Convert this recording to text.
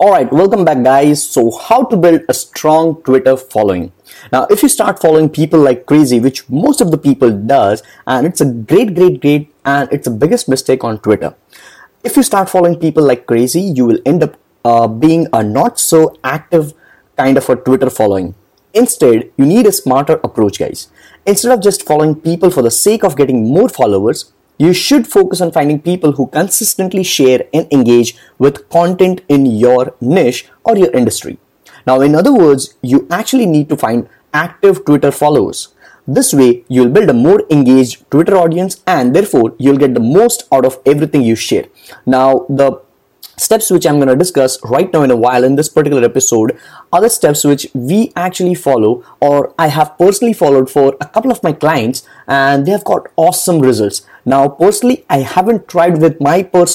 Alright, welcome back guys. So how to build a strong Twitter following. Now if you start following people like crazy, which most of the people does, and it's a great, great, great, and it's the biggest mistake on Twitter. If you start following people like crazy, you will end up uh, being a not so active kind of a Twitter following. Instead, you need a smarter approach guys. Instead of just following people for the sake of getting more followers, you should focus on finding people who consistently share and engage with content in your niche or your industry. Now, in other words, you actually need to find active Twitter followers. This way, you'll build a more engaged Twitter audience and therefore you'll get the most out of everything you share. Now, the steps which I'm going to discuss right now in a while in this particular episode are the steps which we actually follow or I have personally followed for a couple of my clients and they have got awesome results. Now, personally, I haven't tried with my personal